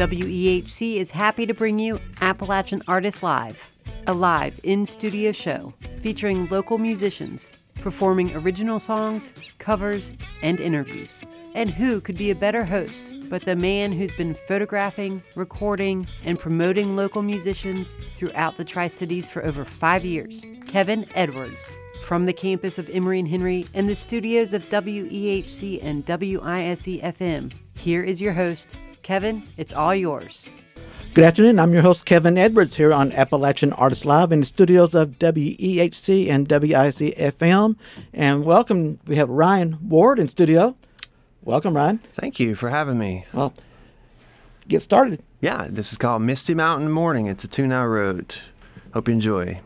WEHC is happy to bring you Appalachian Artists Live, a live in studio show featuring local musicians performing original songs, covers, and interviews. And who could be a better host but the man who's been photographing, recording, and promoting local musicians throughout the Tri Cities for over five years? Kevin Edwards. From the campus of Emory and Henry and the studios of WEHC and WISE FM, here is your host, Kevin. It's all yours. Good afternoon. I'm your host, Kevin Edwards, here on Appalachian Artists Live in the studios of WEHC and WISE FM. And welcome. We have Ryan Ward in studio. Welcome, Ryan. Thank you for having me. Well, get started. Yeah, this is called Misty Mountain Morning. It's a two I wrote. Hope you enjoy.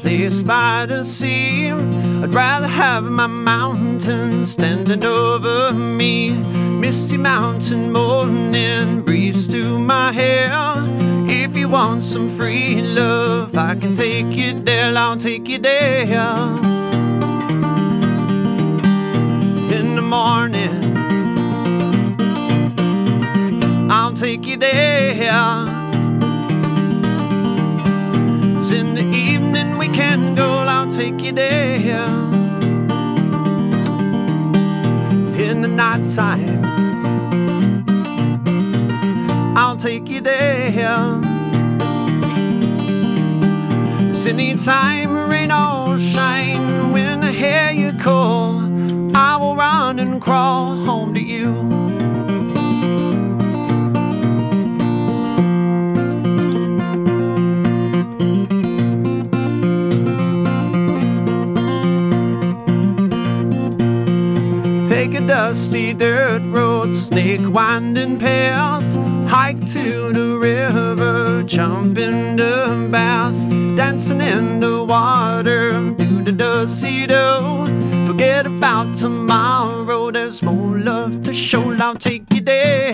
Place by the sea. I'd rather have my mountain standing over me. Misty mountain morning breeze through my hair. If you want some free love, I can take you there. I'll take you there. In the morning, I'll take you there. in the you there. In the nighttime, I'll take you there. It's anytime, rain or shine, when I hear you call, I will run and crawl home to you. Take a dusty dirt road, snake winding paths, Hike to the river, jump in the bath, dancing in the water, do the dusty do. Forget about tomorrow, there's more love to show. I'll take you there.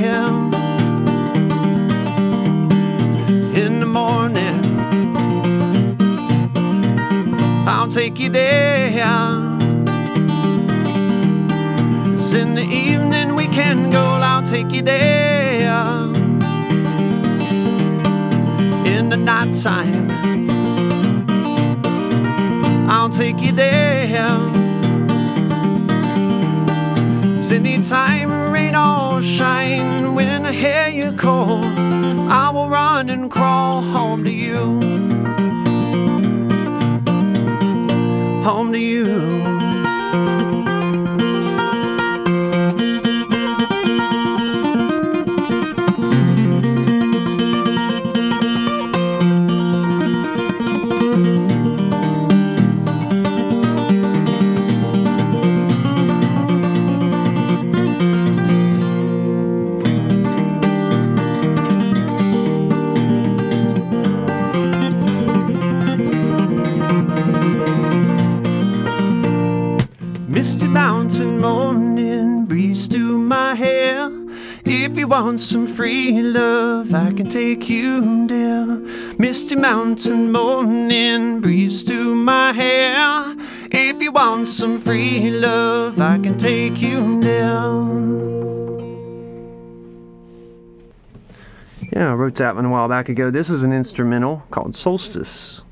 In the morning, I'll take you there in the evening we can go, I'll take you there. In the nighttime, I'll take you there. It's anytime, rain or shine, when I hear you call, I will run and crawl home to you. Home to you. Want some free love, I can take you there. Misty mountain morning breeze through my hair. If you want some free love, I can take you there. Yeah, I wrote that one a while back ago. This is an instrumental called Solstice.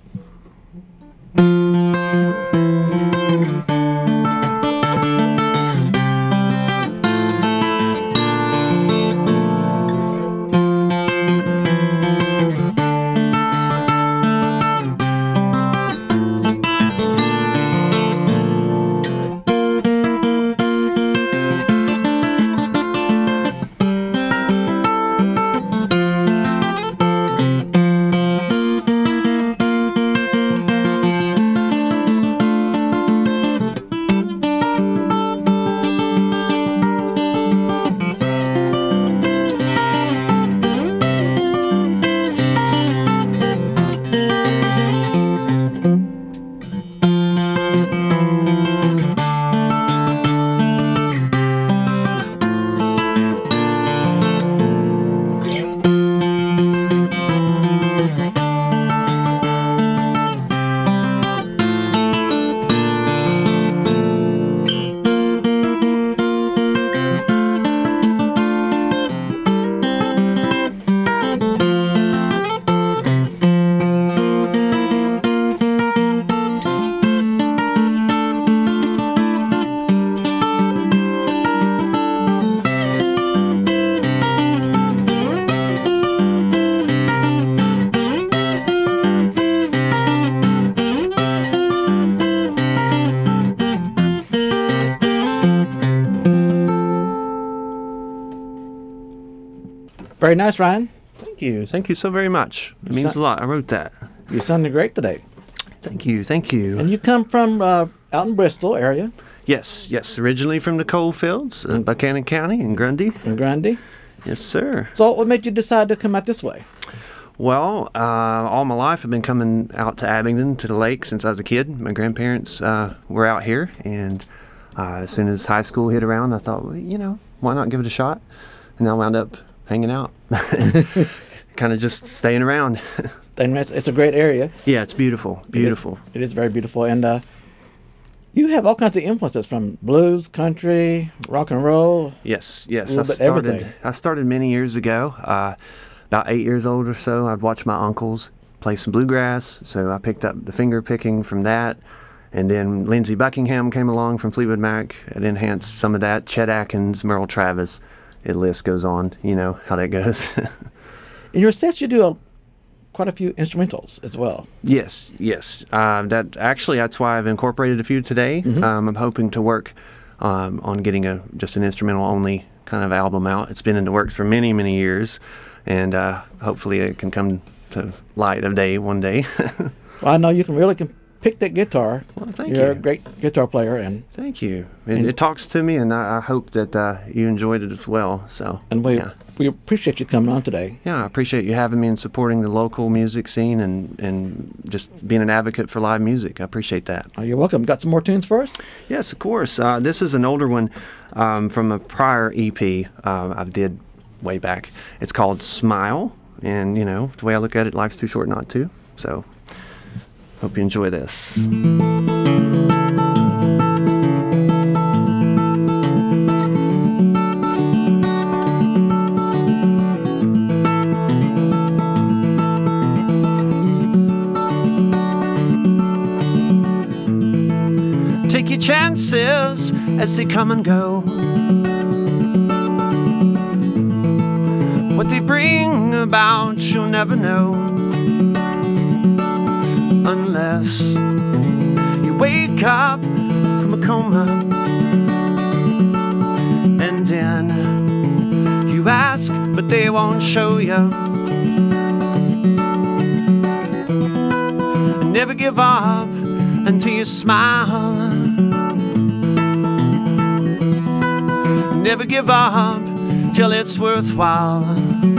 Very nice, Ryan. Thank you. Thank you so very much. It means a lot. I wrote that. You sounded great today. Thank you. Thank you. And you come from uh, out in Bristol area, yes, yes. Originally from the coal fields in Buchanan County in Grundy. in Grundy. Yes, sir. So, what made you decide to come out this way? Well, uh, all my life I've been coming out to Abingdon to the lake since I was a kid. My grandparents uh, were out here, and uh, as soon as high school hit around, I thought, well, you know, why not give it a shot? And I wound up hanging out, kind of just staying around. And it's, it's a great area. yeah, it's beautiful, beautiful. It is very beautiful, and uh, you have all kinds of influences from blues, country, rock and roll. Yes, yes. I started. everything. I started many years ago. Uh, about eight years old or so, I'd watch my uncles play some bluegrass, so I picked up the finger picking from that. And then Lindsey Buckingham came along from Fleetwood Mac and enhanced some of that. Chet Atkins, Merle Travis. The list goes on. You know how that goes. In your sets, you do a, quite a few instrumentals as well. Yes, yes. Um, that actually, that's why I've incorporated a few today. Um, I'm hoping to work um, on getting a just an instrumental only kind of album out. It's been in the works for many, many years, and uh, hopefully it can come to light of day one day. Well, I know you can really can pick that guitar. Well, thank You're you. Are a great guitar player, and Thank you. It, And- it talks to me, and I, I hope that uh, you enjoyed it as well. So, and we yeah. we appreciate you coming on today. Yeah, I appreciate you having me and supporting the local music scene and, and just being an advocate for live music. I appreciate that. Oh, you're welcome. Got some more tunes for us? Yes, of course. Uh, this is an older one um, from a prior EP uh, I did way back. It's called Smile, and you know the way I look at it, life's too short not to. So, hope you enjoy this. Take your chances as they come and go. What they bring about, you'll never know. Unless you wake up from a coma and then you ask, but they won't show you. Never give up until you smile. Never give up till it's worthwhile.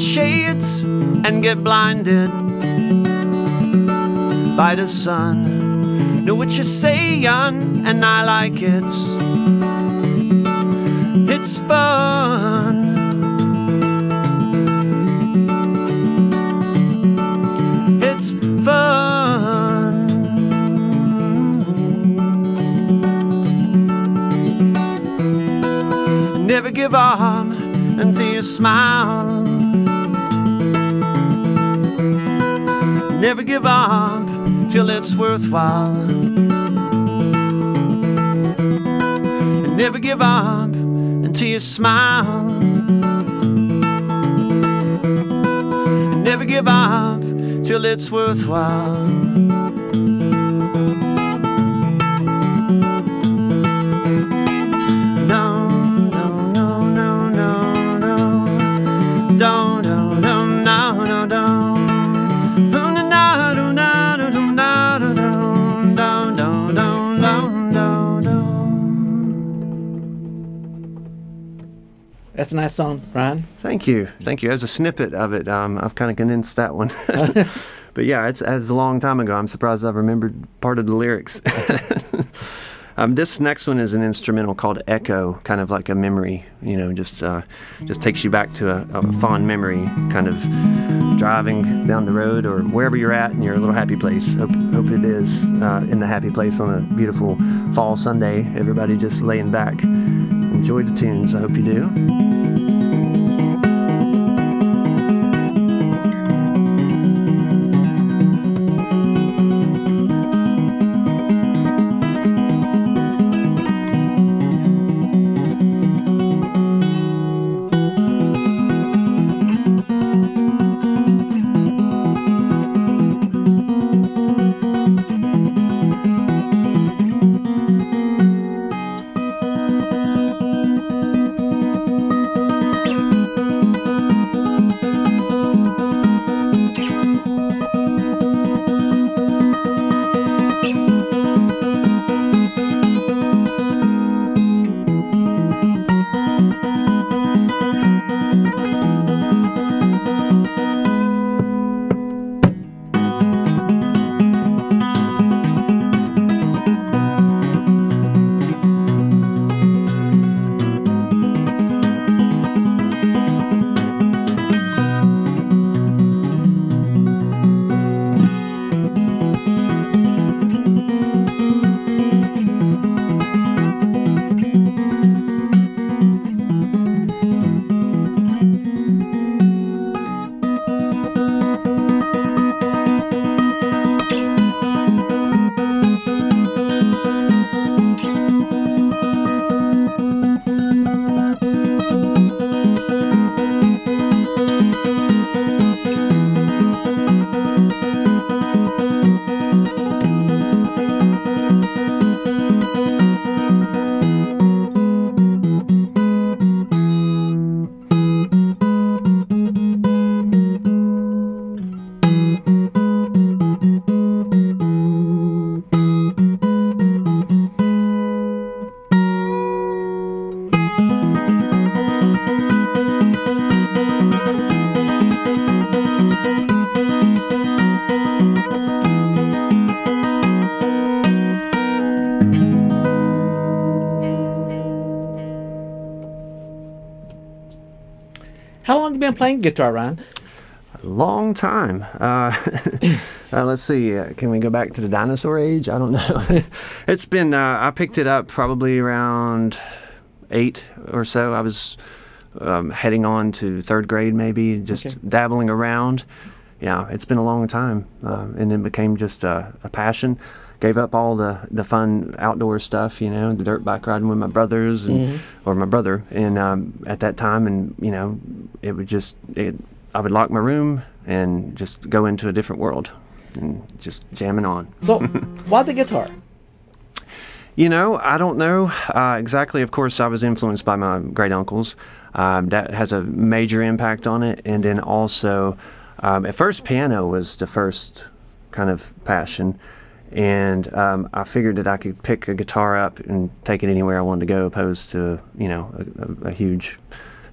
Shades and get blinded by the sun. Know what you're saying, and I like it. It's fun. It's fun. Never give up until you smile. Never give up till it's worthwhile. And never give up until you smile. And never give up till it's worthwhile. That's a nice song, Ryan. Thank you, thank you. As a snippet of it, um, I've kind of condensed that one. but yeah, it's as a long time ago. I'm surprised I've remembered part of the lyrics. um, this next one is an instrumental called Echo, kind of like a memory. You know, just uh, just takes you back to a, a fond memory, kind of driving down the road or wherever you're at in your little happy place. Hope, hope it is uh, in the happy place on a beautiful fall Sunday. Everybody just laying back. Enjoy the tunes. I hope you do. Long have you been playing guitar, Ryan? Long time. Uh, uh, let's see. Uh, can we go back to the dinosaur age? I don't know. it's been. Uh, I picked it up probably around eight or so. I was um, heading on to third grade, maybe, just Okay. dabbling around. Yeah, it's been a long time, um, and then became just a, a passion. Gave up all the, the fun outdoor stuff, you know, the dirt bike riding with my brothers and or my brother, and um, at that time, and you know, it would just it, I would lock my room and just go into a different world, and just jamming on. So, why the guitar? You know, I don't know uh, exactly. Of course, I was influenced by my great uncles. Um, that has a major impact on it. And then also, um, at first, piano was the first kind of passion. And um, I figured that I could pick a guitar up and take it anywhere I wanted to go, opposed to, you know, a, a, a huge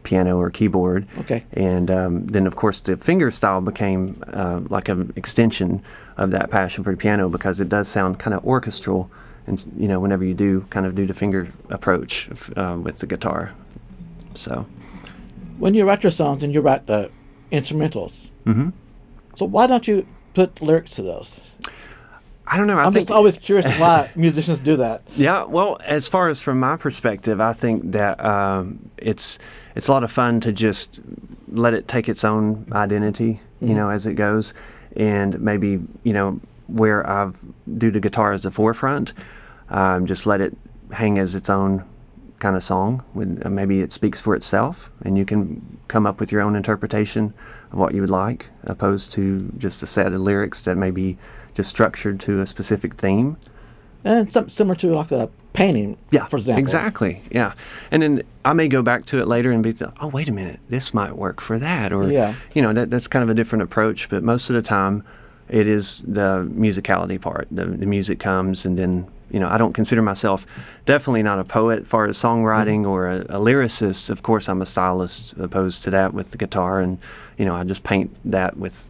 piano or keyboard. Okay. And um, then, of course, the finger style became uh, like an extension of that passion for the piano because it does sound kind of orchestral. And you know, whenever you do kind of do the finger approach uh, with the guitar, so When you write your songs and you write the instrumentals, mm-hmm. so why don't you put lyrics to those? I don't know. I I'm think just always curious why musicians do that. Yeah, well, as far as from my perspective, I think that um, it's it's a lot of fun to just let it take its own identity, you know, as it goes, and maybe you know where I've do the guitar as the forefront, um, just let it hang as its own kind of song. When uh, maybe it speaks for itself, and you can come up with your own interpretation of what you would like, opposed to just a set of lyrics that may be just structured to a specific theme. And something similar to like a painting, Yeah, for example. Exactly. Yeah, and then I may go back to it later and be, th- oh, wait a minute, this might work for that, or Yeah. you know, that that's kind of a different approach. But most of the time, it is the musicality part. The, the music comes, and then you know, I don't consider myself definitely not a poet, as far as songwriting Mm-hmm. or a, a lyricist. Of course, I'm a stylist opposed to that with the guitar, and you know, I just paint that with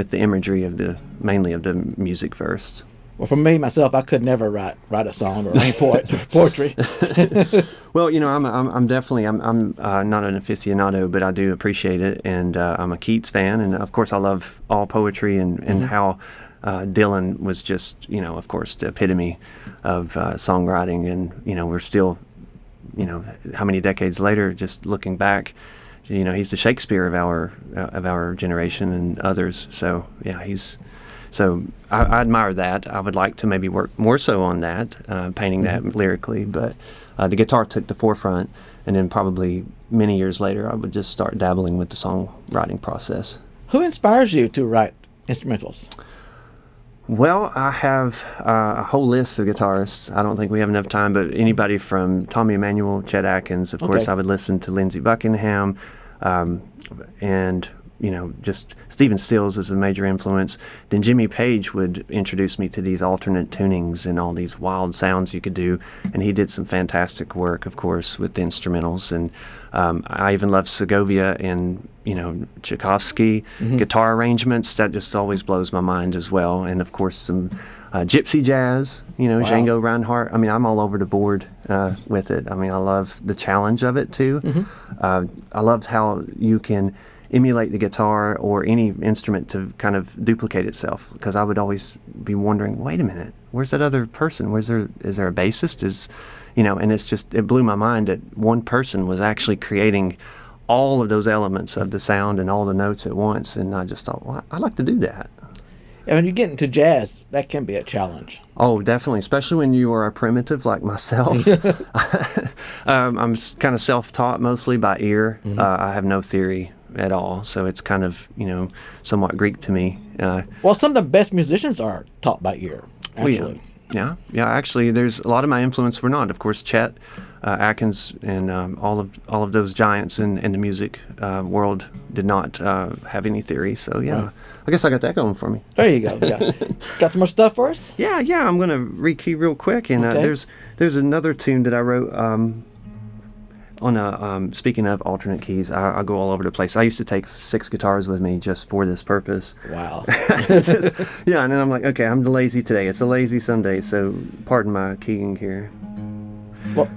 with the imagery of the mainly of the music first. Well, for me myself, I could never write write a song or any poet, poetry. Well, you know, I'm, I'm, I'm definitely, I'm, I'm uh, not an aficionado, but I do appreciate it, and uh, I'm a Keats fan, and of course, I love all poetry and, and how uh, Dylan was just, you know, of course, the epitome of uh, songwriting, and you know, we're still, you know, how many decades later, just looking back, you know, he's the Shakespeare of our uh, of our generation and others. So yeah, he's. So I, I admire that. I would like to maybe work more so on that, uh, painting that lyrically. But uh, the guitar took the forefront, and then probably many years later, I would just start dabbling with the songwriting process. Who inspires you to write instrumentals? Well, I have uh, a whole list of guitarists. I don't think we have enough time, but anybody from Tommy Emmanuel, Chet Atkins, of course, I would listen to Lindsey Buckingham, um, and you know, just Stephen Stills is a major influence. Then Jimmy Page would introduce me to these alternate tunings and all these wild sounds you could do, and he did some fantastic work, of course, with the instrumentals. And um, I even love Segovia and you know Tchaikovsky guitar arrangements. That just always blows my mind as well. And of course, some uh, gypsy jazz. You know, Wow. Django Reinhardt. I mean, I'm all over the board uh, with it. I mean, I love the challenge of it too. Uh, I loved how you can emulate the guitar or any instrument to kind of duplicate itself because I would always be wondering, wait a minute, where's that other person? Where's there is there a bassist? Is you know, and it's just it blew my mind that one person was actually creating all of those elements of the sound and all the notes at once and I just thought, well, I'd like to do that. And when you get into jazz, that can be a challenge. Oh, definitely, especially when you are a primitive like myself. um, I'm kind of self-taught mostly by ear. Uh, I have no theory at all, so it's kind of you know somewhat Greek to me. Uh, Well, some of the best musicians are taught by ear, well, yeah. Actually. yeah, yeah. Actually, there's a lot of my influence were not, of course, Chet uh, Atkins and um, all of all of those giants in, in the music uh, world did not uh, have any theory. So yeah, Right. I guess I got that going for me. There you go. Yeah. Got some more stuff for us? Yeah, yeah. I'm gonna rekey real quick, and uh, Okay. there's there's another tune that I wrote um, on a. Um, speaking of alternate keys, I, I go all over the place. I used to take six guitars with me just for this purpose. Wow. Just- yeah, and then I'm like, okay, I'm lazy today. It's a lazy Sunday, so pardon my keying here. well,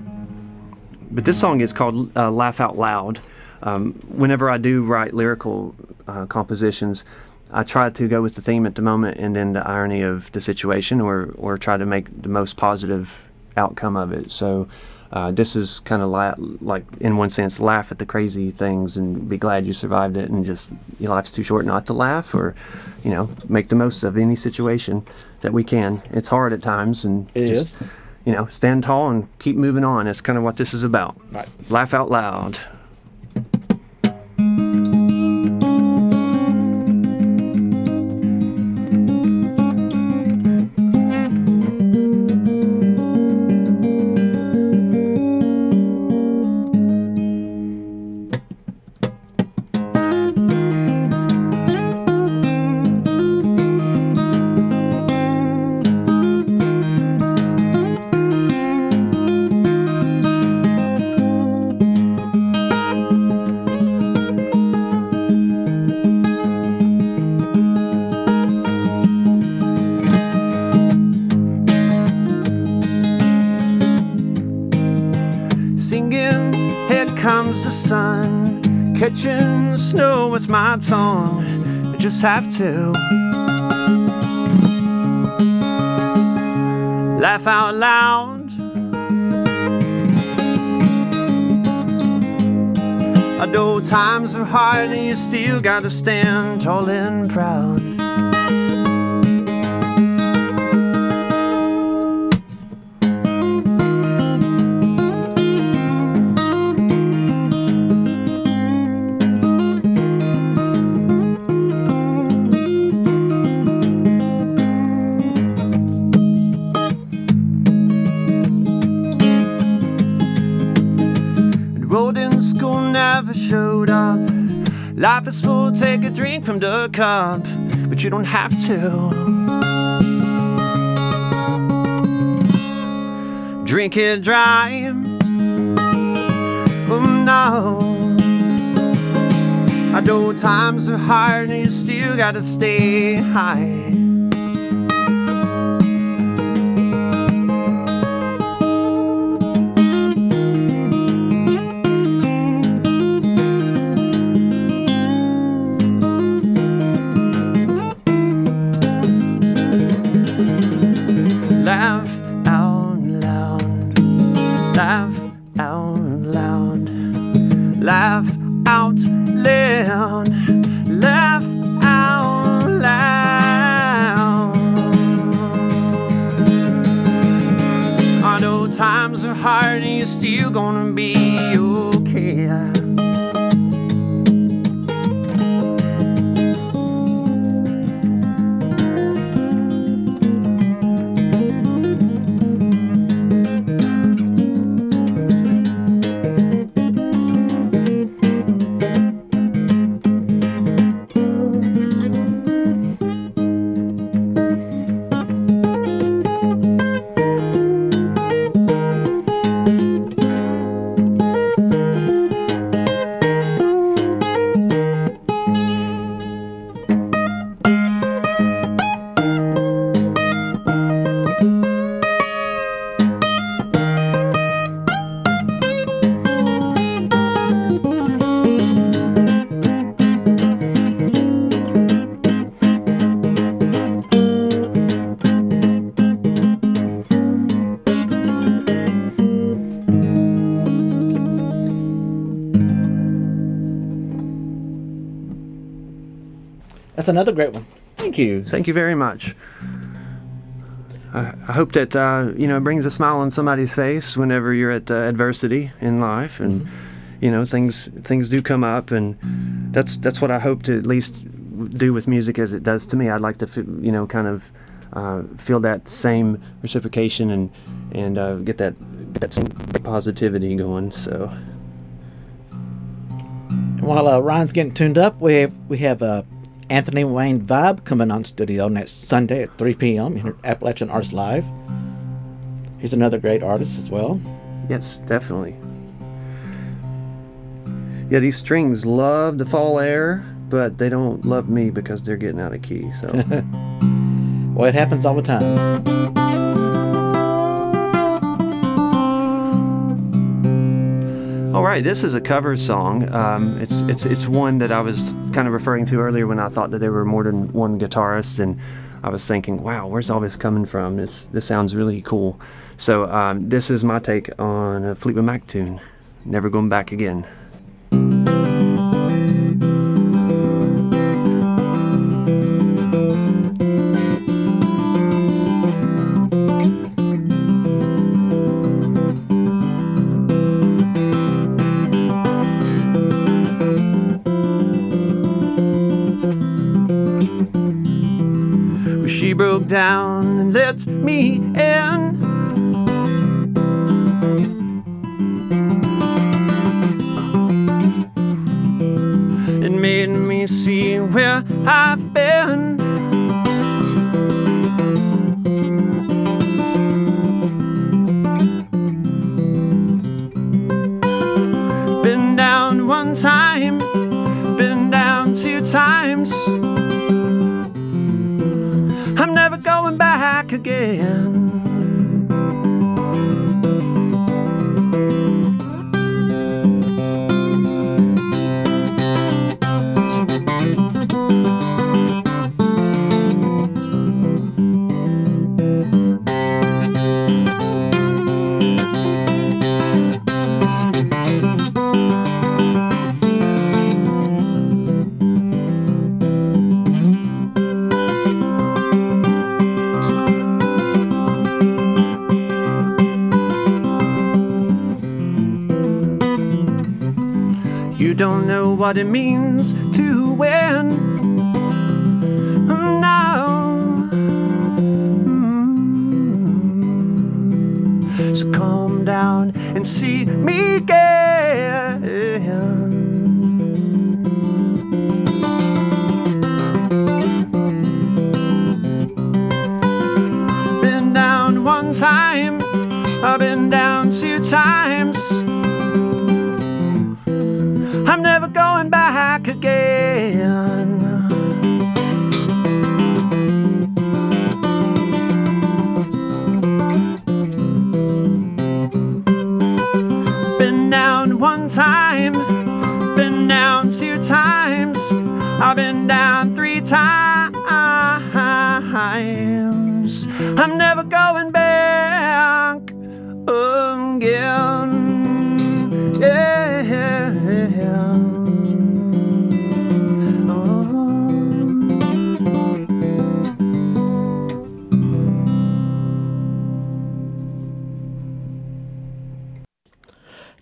But this song is called uh, "Laugh Out Loud." um, whenever I do write lyrical uh, compositions, I try to go with the theme at the moment and then the irony of the situation, or or try to make the most positive outcome of it. So. Uh, this is kind of la- like, in one sense, laugh at the crazy things and be glad you survived it, and just your life's too short not to laugh, or you know, make the most of any situation that we can. It's hard at times, and It just is. you know, stand tall and keep moving on. That's kind of what this is about. Right. Laugh out loud. With my tongue. I just have to laugh out loud. I know times are hard and you still gotta stand tall and proud. Life is full, take a drink from the cup, but you don't have to. Drink it dry. Oh no. I know times are hard and you still gotta stay high. Another great one. Thank you. Thank you very much. I, I hope that uh, you know it brings a smile on somebody's face whenever you're at uh, adversity in life, and you know things things do come up, and that's that's what I hope to at least do with music as it does to me. I'd like to you know kind of uh, feel that same reciprocation and and uh, get that get that same positivity going. So While uh, Ryan's getting tuned up, we have we have uh, Anthony Wayne Vibe coming on studio next Sunday at 3 p.m. at Appalachian Arts Live. He's another great artist as well. Yes, definitely. Yeah, these strings love the fall air, but they don't love me because they're getting out of key. So Well, it happens all the time. All right, this is a cover song. Um, it's it's it's one that I was kind of referring to earlier when I thought that there were more than one guitarist, and I was thinking, wow, where's all this coming from? This this sounds really cool. So um, this is my take on a Fleetwood Mac tune, "Never Going Back Again." What it means to win. Now, Mm. so calm down and see me again. Been down one time, I've been down two times. I'm never going back again.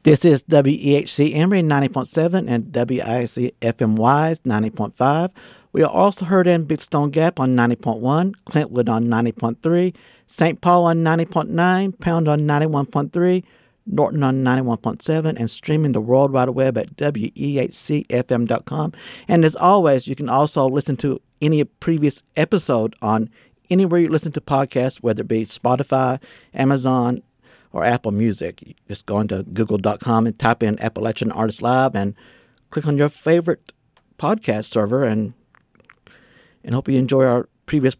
This is WEHC Emory 90.7 and WIC FM Wise 90.5. We are also heard in Big Stone Gap on 90.1, Clintwood on 90.3, St. Paul on 90.9, Pound on 91.3, Norton on 91.7, and streaming the World Wide Web at WEHCFM.com. And as always, you can also listen to any previous episode on anywhere you listen to podcasts, whether it be Spotify, Amazon, or Apple Music. Just go into google.com and type in Appalachian Artist Live and click on your favorite podcast server and and hope you enjoy our previous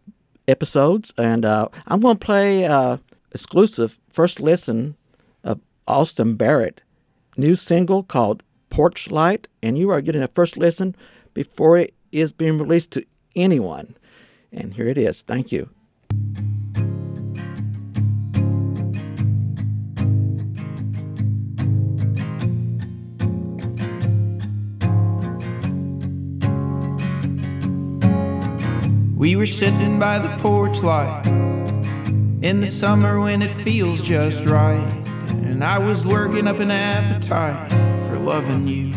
episodes. And uh, I'm going to play uh, exclusive first listen of Austin Barrett new single called Porch Light, and you are getting a first listen before it is being released to anyone. And here it is. Thank you. We were sitting by the porch light in the summer when it feels just right. And I was working up an appetite for loving you.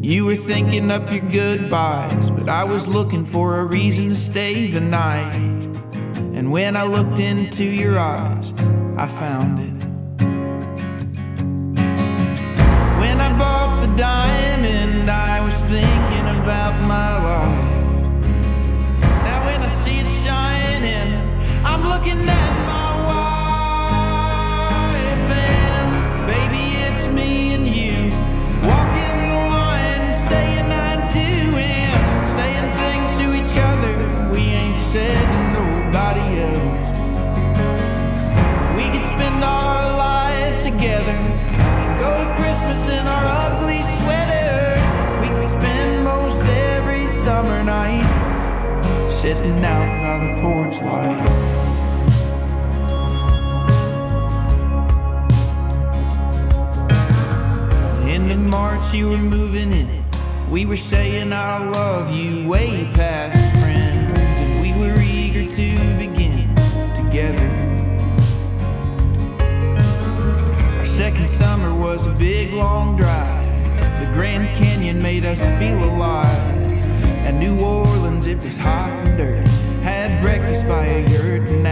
You were thinking up your goodbyes, but I was looking for a reason to stay the night. And when I looked into your eyes, I found it. Porch light. End of March, you were moving in. We were saying I love you way past friends, and we were eager to begin together. Our second summer was a big long drive. The Grand Canyon made us feel alive. And New Orleans, it was hot and dirty. Had breakfast by a yurt in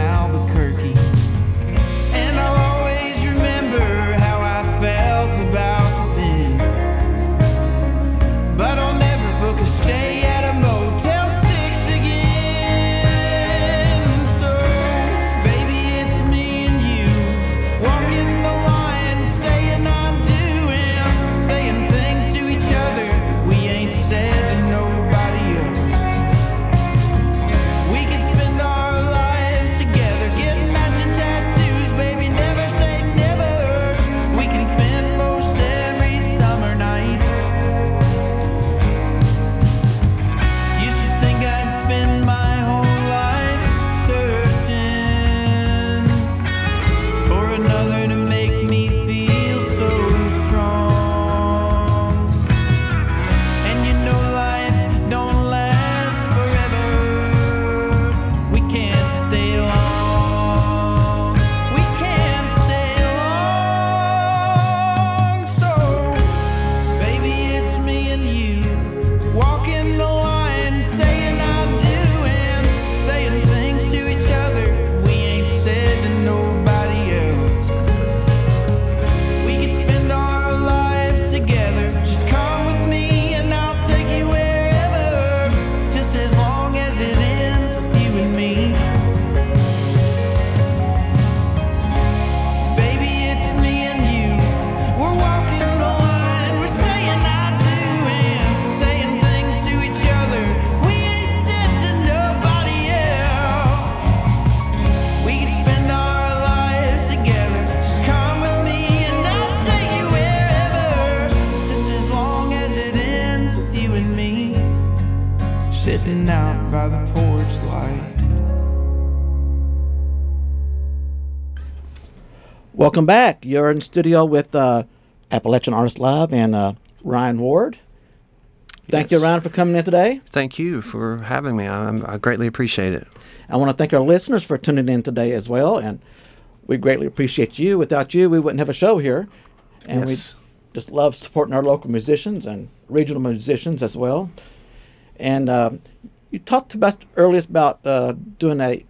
Sitting out by the porch light. Welcome back. You're in studio with uh, Appalachian Artist Live and uh, Ryan Ward. Thank you, Ryan, for coming in today. Thank you for having me. I, I greatly appreciate it. I want to thank our listeners for tuning in today as well, and we greatly appreciate you. Without you, we wouldn't have a show here, and Yes. we just love supporting our local musicians and regional musicians as well. And um, you talked to us earliest about uh, doing a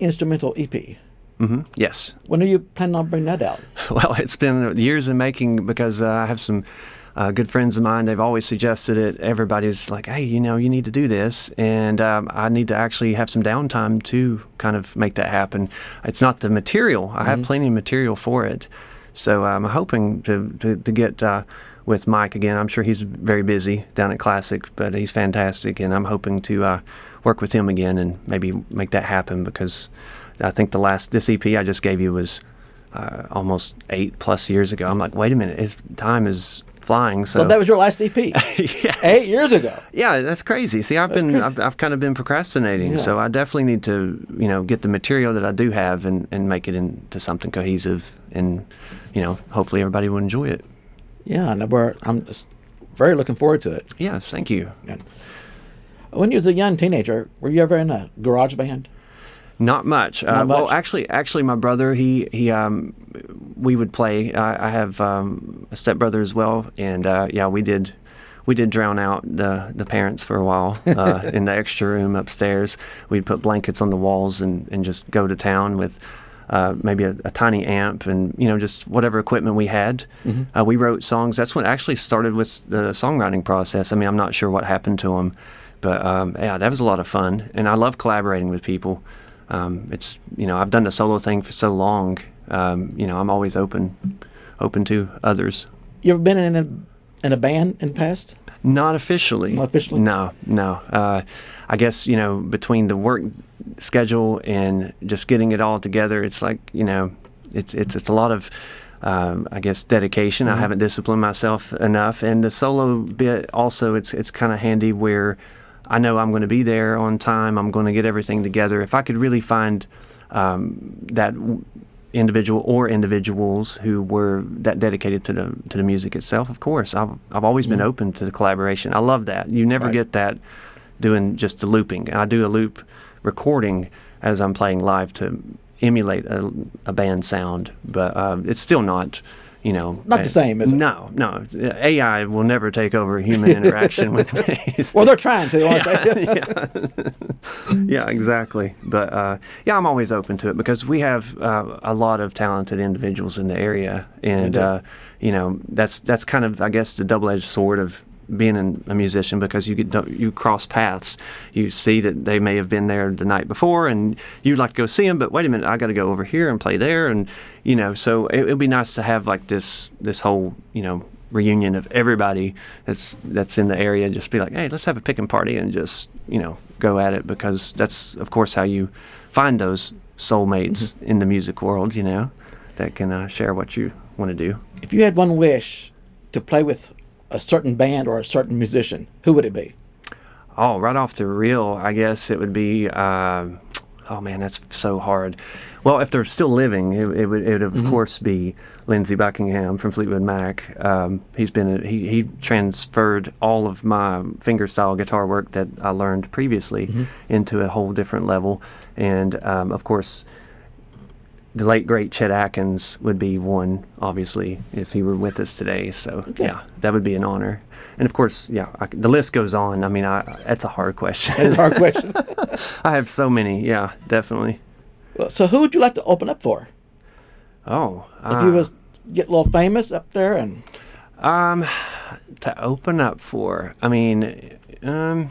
instrumental EP. hmm Yes. When are you planning on bringing that out? Well, it's been years in making because uh, I have some uh, good friends of mine. They've always suggested it. Everybody's like, hey, you know, you need to do this. And um, I need to actually have some downtime to kind of make that happen. It's not the material, I have plenty of material for it. So I'm hoping to, to, to get uh, with Mike again. I'm sure he's very busy down at Classic, but he's fantastic. And I'm hoping to uh, work with him again and maybe make that happen because I think the last, this EP I just gave you was uh, almost eight plus years ago. I'm like, wait a minute, his time is flying. So, So that was your last EP, Yes. eight years ago. Yeah, that's crazy. See, I've been. I've, I've kind of been procrastinating. Yeah. So I definitely need to, you know, get the material that I do have and, and make it into something cohesive, and you know, hopefully everybody will enjoy it. Yeah, and we're, I'm very looking forward to it. Yes, thank you. When you was a young teenager, were you ever in a garage band? Not much. uh, Not Well, actually, actually, my brother, he he, um, we would play. I, I have um, a stepbrother as well, and uh, yeah, we did. We did drown out the the parents for a while uh, in the extra room upstairs. We'd put blankets on the walls and, and just go to town with uh, maybe a, a tiny amp and you know just whatever equipment we had. Uh, we wrote songs. That's when it actually started with the songwriting process. I mean, I'm not sure what happened to them, but um, yeah, that was a lot of fun, and I love collaborating with people. Um, it's you know I've done the solo thing for so long. Um, you know I'm always open, open to others. You ever been in a in a band in the past? Not officially. Not officially? No, no. Uh, I guess you know between the work schedule and just getting it all together, it's like you know, it's it's it's a lot of. Um, I guess dedication. I haven't disciplined myself enough, and the solo bit also. It's it's kind of handy where I know I'm going to be there on time. I'm going to get everything together. If I could really find um, that individual or individuals who were that dedicated to the to the music itself, of course, I've I've always been open to the collaboration. I love that. You never Right. get that doing just the looping. I do a loop recording as I'm playing live to emulate a, a band sound, but uh, it's still not. You know, Not the same, is it? No, no. AI will never take over human interaction with me. Well, they're trying to, aren't they? yeah, exactly. But uh, yeah, I'm always open to it because we have uh, a lot of talented individuals in the area, and uh, you know that's that's kind of I guess the double-edged sword of being an, a musician because you get you cross paths. You see that they may have been there the night before, and you'd like to go see them, but wait a minute, I got to go over here and play there, and you know, so it would be nice to have like this this whole you know reunion of everybody that's that's in the area. Just be like hey let's have a picking party and just you know go at it because that's of course how you find those soulmates in the music world you know that can uh, share what you want to do. If you had one wish to play with a certain band or a certain musician, who would it be? oh right off the reel i guess it would be uh, oh man that's so hard. Well if they're still living it, it would it would of course be lindsey buckingham from fleetwood mac. Um, he's been a, he, he transferred all of my fingerstyle guitar work that i learned previously into a whole different level. And um, of course the late great Chet Atkins would be one, obviously, if he were with us today. So yeah, that would be an honor. And of course, yeah, I the list goes on. I mean, I, that's a hard question. That's a hard question. I have so many. Yeah, definitely. Well, so who would you like to open up for? Oh, If you was get a little famous up there and um, to open up for. I mean, um,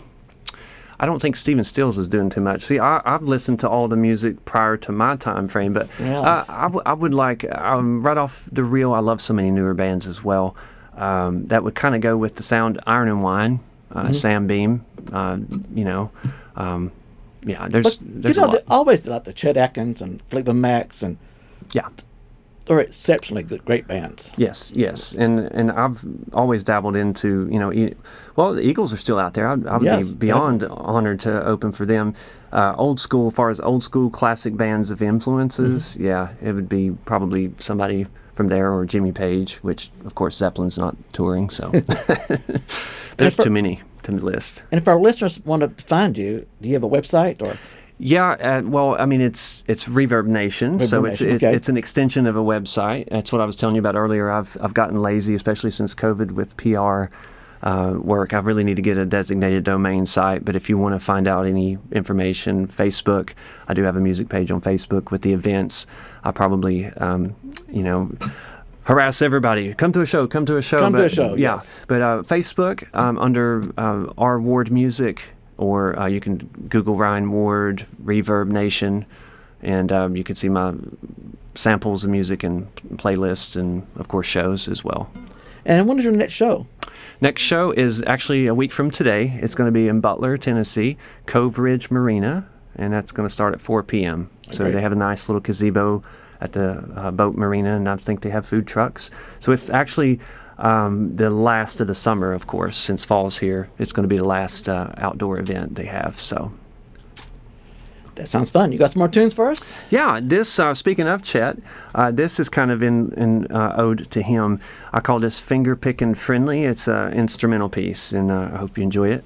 I don't think Stephen Stills is doing too much. See, I, I've listened to all the music prior to my time frame, but Yeah. uh, I, w- I would like um, right off the reel. I love so many newer bands as well. Um, that would kind of go with the sound Iron and Wine, uh, Mm-hmm. Sam Beam. Uh, you know, um, yeah. There's but there's you know a lot. always like the Chet Atkins and Fleetwood Macs and yeah. They're exceptionally good, great bands. Yes, yes, and and I've always dabbled into you know, e- well, the Eagles are still out there. I, I would Yes, be beyond honored to open for them. Uh, old school, as far as old school classic bands of influences, yeah, it would be probably somebody from there or Jimmy Page, which of course Zeppelin's not touring, so there's for- too many to list. And if our listeners want to find you, do you have a website or Yeah, uh, well, I mean, it's it's Reverb Nation, so Reverb it's Nation, it, okay. it's an extension of a website. That's what I was telling you about earlier. I've I've gotten lazy, especially since COVID with PR uh, work. I really need to get a designated domain site. But if you want to find out any information, Facebook, I do have a music page on Facebook with the events. I probably, um, you know. Harass everybody. Come to a show. Come to a show. Come to a show, Yeah, yes. but uh, Facebook um, under uh, R Ward Music, or uh, you can Google Ryan Ward Reverb Nation, and um, you can see my samples of music and playlists, and of course shows as well. and when is your next show? Next show is actually a week from today. It's going to be in Butler, Tennessee, Cove Ridge Marina, and that's going to start at 4 p.m. So Great. they have a nice little gazebo at the uh, boat marina, and I think they have food trucks. So it's actually um, the last of the summer, of course, since fall's here. It's going to be the last uh, outdoor event they have. So. That sounds fun. You got some more tunes for us? Yeah, this, uh, speaking of Chet, uh, this is kind of in, in uh, ode to him. I call this Finger picking Friendly. It's an instrumental piece, and uh, I hope you enjoy it.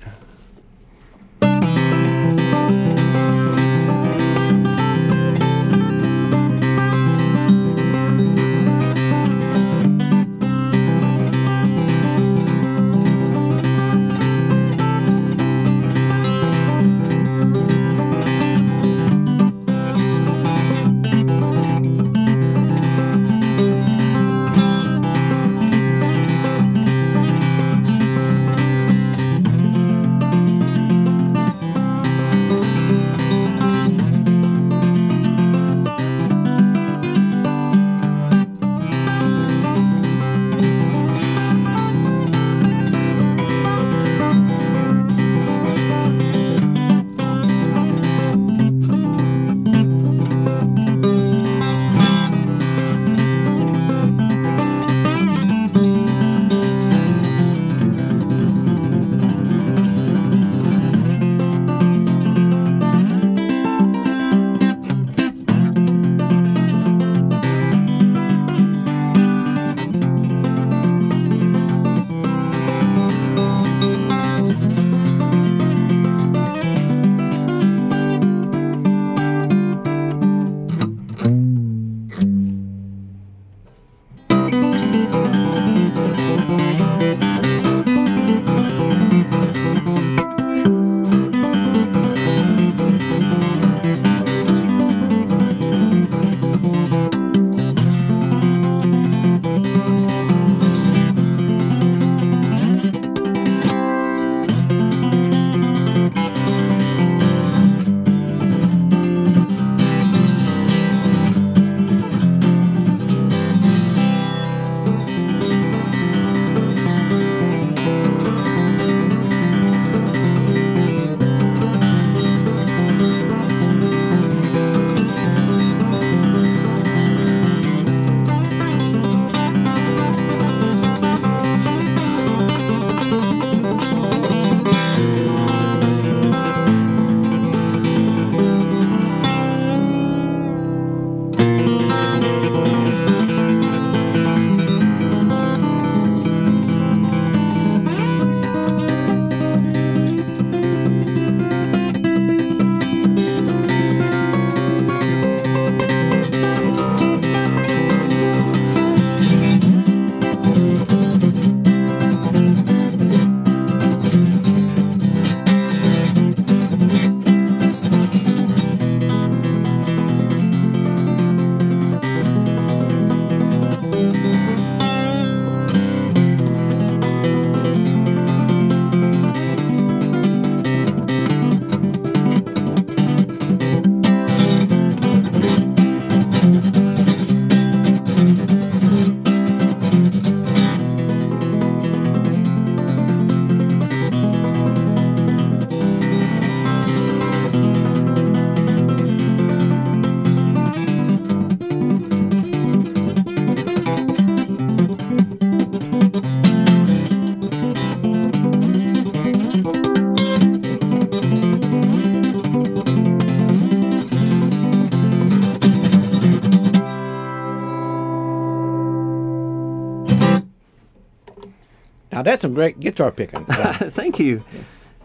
That's some great guitar picking. Thank you,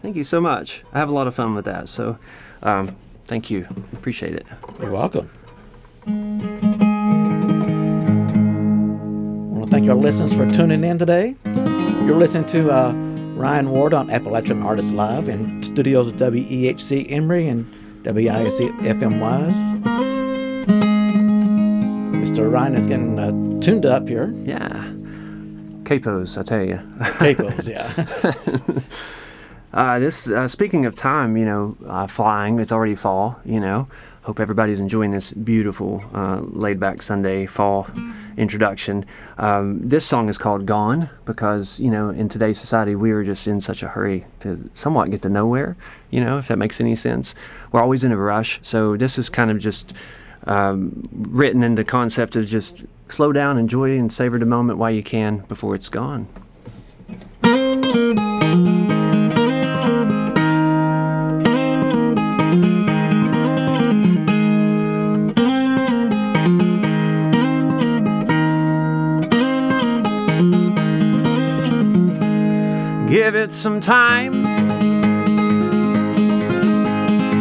thank you so much. I have a lot of fun with that. So, um, thank you. Appreciate it. You're welcome. I want to thank our listeners for tuning in today. You're listening to uh, Ryan Ward on Appalachian Artists Live in studios of WEHC Emory and WISC FM Wise. Mr. Ryan is getting uh, tuned up here. Yeah. Capos, I tell you. Capos, yeah. uh, this uh, speaking of time, you know, uh, flying. It's already fall. You know, hope everybody's enjoying this beautiful, uh, laid-back Sunday fall introduction. Um, this song is called "Gone" because you know, in today's society, we are just in such a hurry to somewhat get to nowhere. You know, if that makes any sense, we're always in a rush. So this is kind of just um, written in the concept of just slow down, enjoy, and savor the moment while you can before it's gone. Give it some time.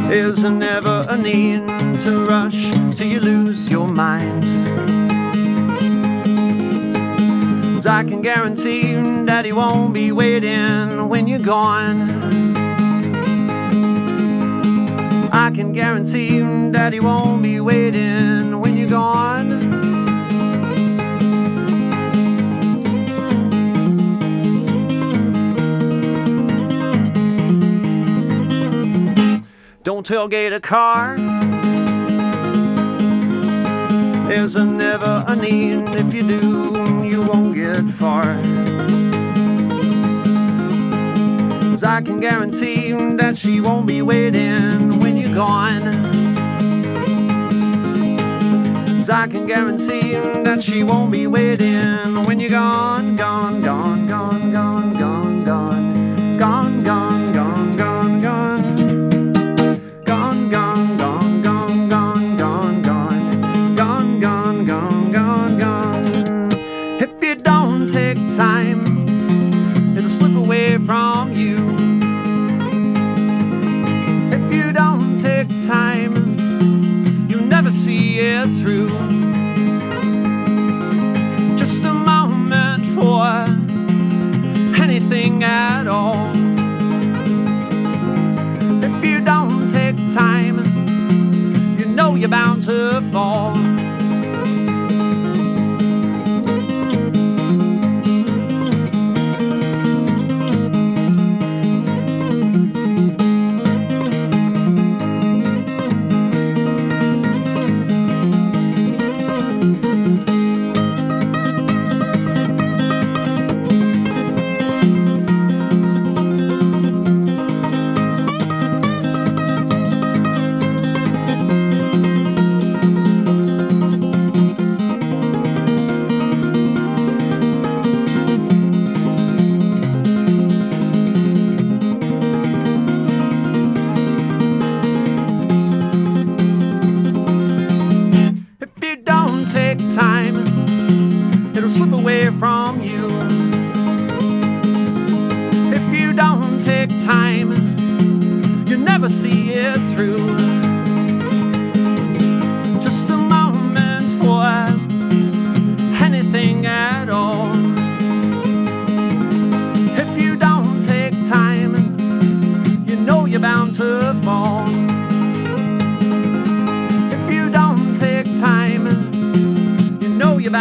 There's never a need to rush till you lose your mind. Cause I can guarantee that he won't be waiting when you're gone. I can guarantee that he won't be waiting when you're gone. Don't tailgate a car. There's a never a need. If you do, you won't get far. Cause I can guarantee that she won't be waiting when you're gone. Cause I can guarantee that she won't be waiting when you're gone, gone, gone, gone, gone, through. Just a moment for anything at all. If you don't take time, you know you're bound to fall.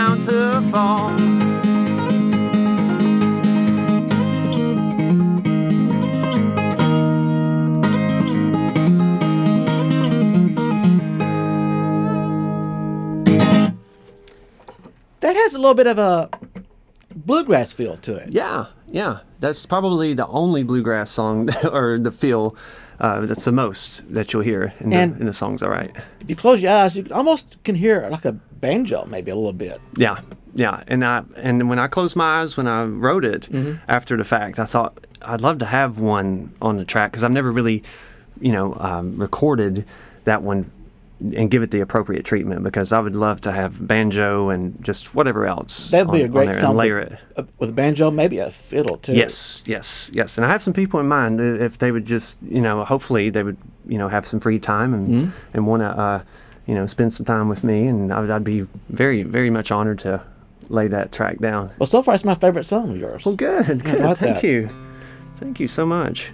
Bound to fall. That has a little bit of a bluegrass feel to it. Yeah, yeah. That's probably the only bluegrass song or the feel uh, that's the most that you'll hear in the, And- in the songs. All right. If you close your eyes, you almost can hear like a banjo, maybe a little bit. Yeah, yeah. And I and when I closed my eyes when I wrote it after the fact, I thought I'd love to have one on the track because I've never really, you know, um, recorded that one, and give it the appropriate treatment because I would love to have banjo and just whatever else. That'd be on- a great song. Layer it. with a banjo, maybe a fiddle too. Yes, yes, yes. And I have some people in mind uh, if they would just, you know, hopefully they would, you know, have some free time and Mm-hmm. and want to, uh, you know, spend some time with me, and I would, I'd be very, very much honored to lay that track down. Well, so far it's my favorite song of yours. Well, good, good. Thank that? you, thank you so much.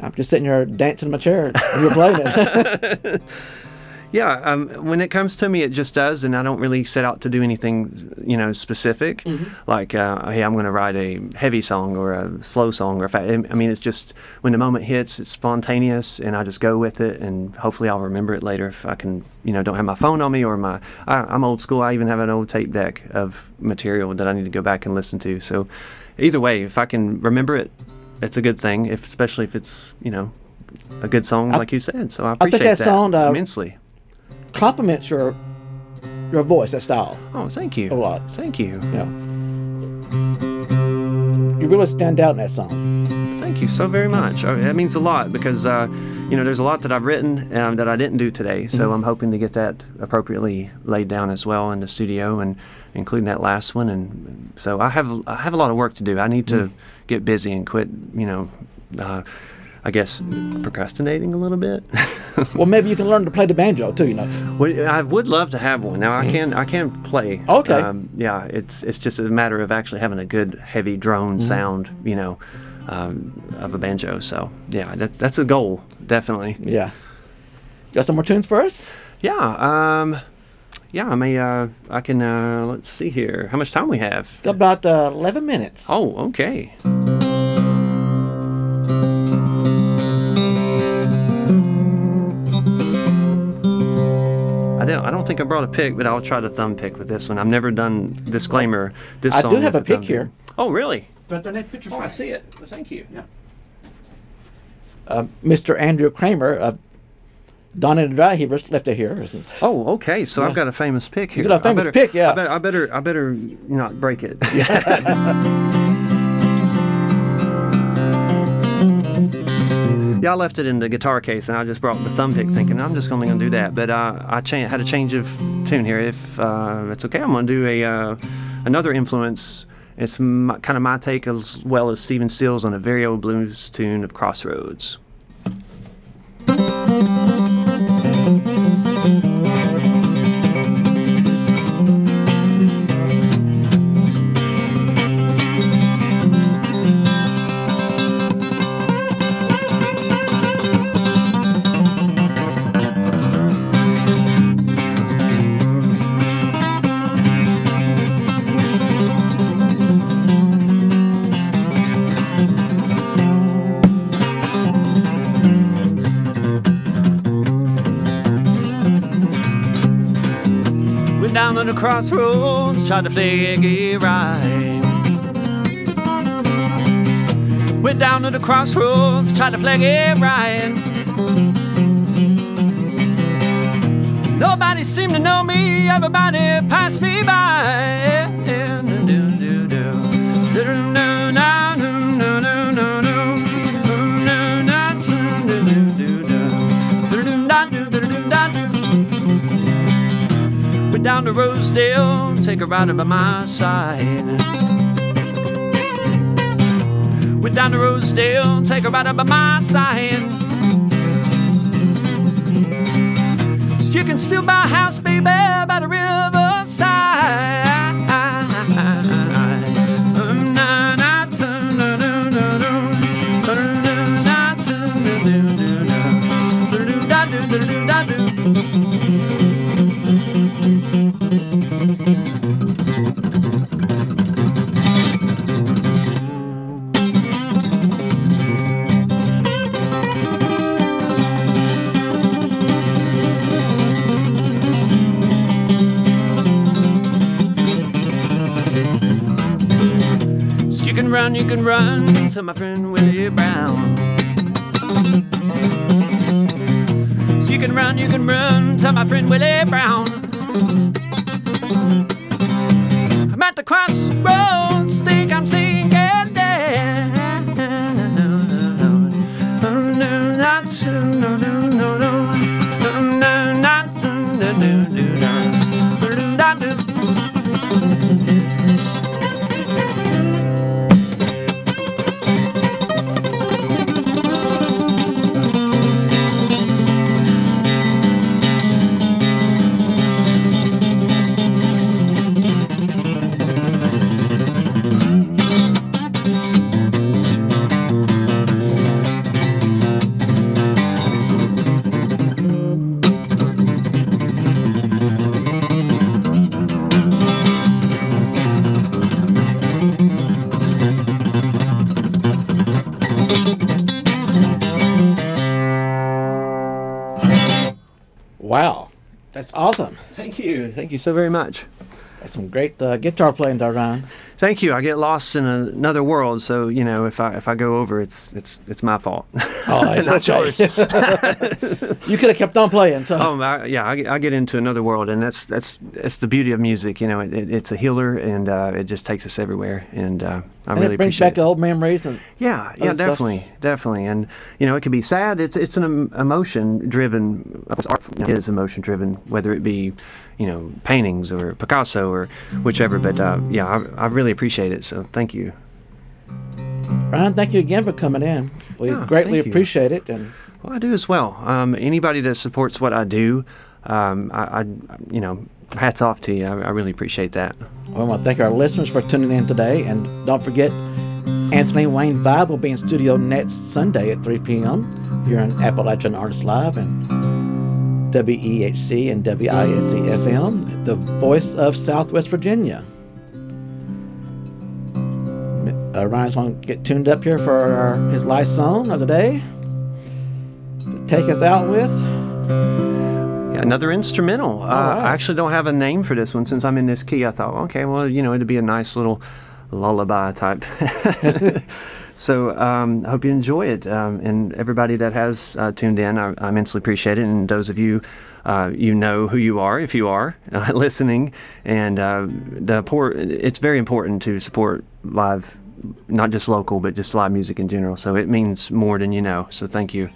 I'm just sitting here dancing in my chair and you're playing it. Yeah, um, when it comes to me, it just does, and I don't really set out to do anything, you know, specific. Like, uh, hey, I'm going to write a heavy song or a slow song, or if I, I mean, it's just when the moment hits, it's spontaneous, and I just go with it, and hopefully I'll remember it later if I can, you know, don't have my phone on me or my. I, I'm old school. I even have an old tape deck of material that I need to go back and listen to. So, either way, if I can remember it, it's a good thing. If especially if it's, you know. A good song, like you said. So I think appreciate that song, uh, immensely. Compliments your your voice, that style. Oh, thank you. A lot. Thank you. You know. You really stand out in that song. Thank you so very much. Uh, That means a lot because, uh, you know, there's a lot that I've written um, that I didn't do today. So I'm hoping to get that appropriately laid down as well in the studio and including that last one. And so I have I have a lot of work to do. I need to get busy and quit, you know, uh, I guess procrastinating a little bit. Well, maybe you can learn to play the banjo too. You know. Well, I would love to have one. Now I can I can play. Okay. Um, yeah, it's it's just a matter of actually having a good heavy drone sound, you know, um, of a banjo. So yeah, that, that's a goal definitely. Yeah. Got some more tunes for us? Yeah. Um, yeah. I may. Uh, I can. Uh, let's see here. How much time we have? About uh, 11 minutes. Oh, okay. I don't, think I brought a pick, but I'll try to thumb pick with this one. I've never done disclaimer. This I song do have a pick thumb here. Oh, really? But their name picture Oh, I see it. Well, thank you. uh, Mr. Andrew Kramer of Don and the Dry Heavers left it here. Oh, okay. So Yeah. I've got a famous pick here. got a I famous better- pick, yeah. I better, I better, I better not break it. I left it in the guitar case, and I just brought the thumb pick, thinking I'm just only going to do that. But uh, I cha- had a change of tune here. If uh, it's okay, I'm going to do a uh, another influence. It's kind of my take as well as Stephen Stills on a very old blues tune of Crossroads. Crossroads, tried to flag it right. Went down to the crossroads, tried to flag it right. Nobody seemed to know me, everybody passed me by. Down to Rosedale, take a ride by my side. Went down to Rosedale, take a ride by my side. So you can still buy a house, baby, by the riverside. You can run, you can run to my friend Willie Brown. So you can run, you can run to my friend Willie Brown. I'm at the crossroads, Thank you. So very much. That's some great uh, guitar playing there, Ryan. Thank you. I get lost in another world, so you know if I if I go over, it's it's it's my fault. Oh, it's Not yours. you could have kept on playing. So. oh, I, yeah. I, get- I get into another world, and that's that's that's the beauty of music. You know, it, it, it's a healer, and uh, it just takes us everywhere. And uh, I and really it brings appreciate back it. old memories. And Yeah, yeah, other stuff. definitely, definitely, and you know, it can be sad. It's it's an emotion driven. Art is emotion driven, whether it be, you know, paintings or Picasso or whichever. But uh, yeah, I, I really appreciate it. So thank you. Ryan, thank you again for coming in. We Yeah, greatly appreciate it. And Well, I do as well. Um, anybody that supports what I do, um, I, I, you know, hats off to you. I, I really appreciate that. Well, I want to thank our listeners for tuning in today. And don't forget, Anthony Wayne Vibe will be in studio next Sunday at 3 p.m. here on Appalachian Artists Live and WEHC and WISC FM, the voice of Southwest Virginia. Uh, Ryan's going to get tuned up here for our, his last song of the day to take us out with. Yeah, another instrumental. Uh, right. I actually don't have a name for this one since I'm in this key. I thought, okay, well, you know, it'd be a nice little lullaby type. so um, I hope you enjoy it. Um, and everybody that has uh, tuned in, I, I immensely appreciate it. And those of you, uh, you know who you are if you are uh, listening. And uh, the poor, it's very important to support live, not just local, but just live music in general. So it means more than you know. So thank you.